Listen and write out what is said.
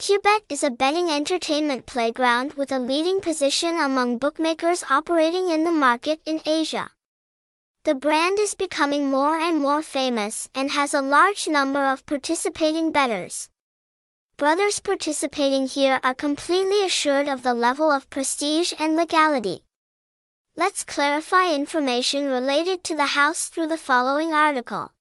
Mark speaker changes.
Speaker 1: Kubet is a betting entertainment playground with a leading position among bookmakers operating in the market in Asia. The brand is becoming more and more famous and has a large number of participating bettors. Brothers participating here are completely assured of the level of prestige and legality. Let's clarify information related to the house through the following article.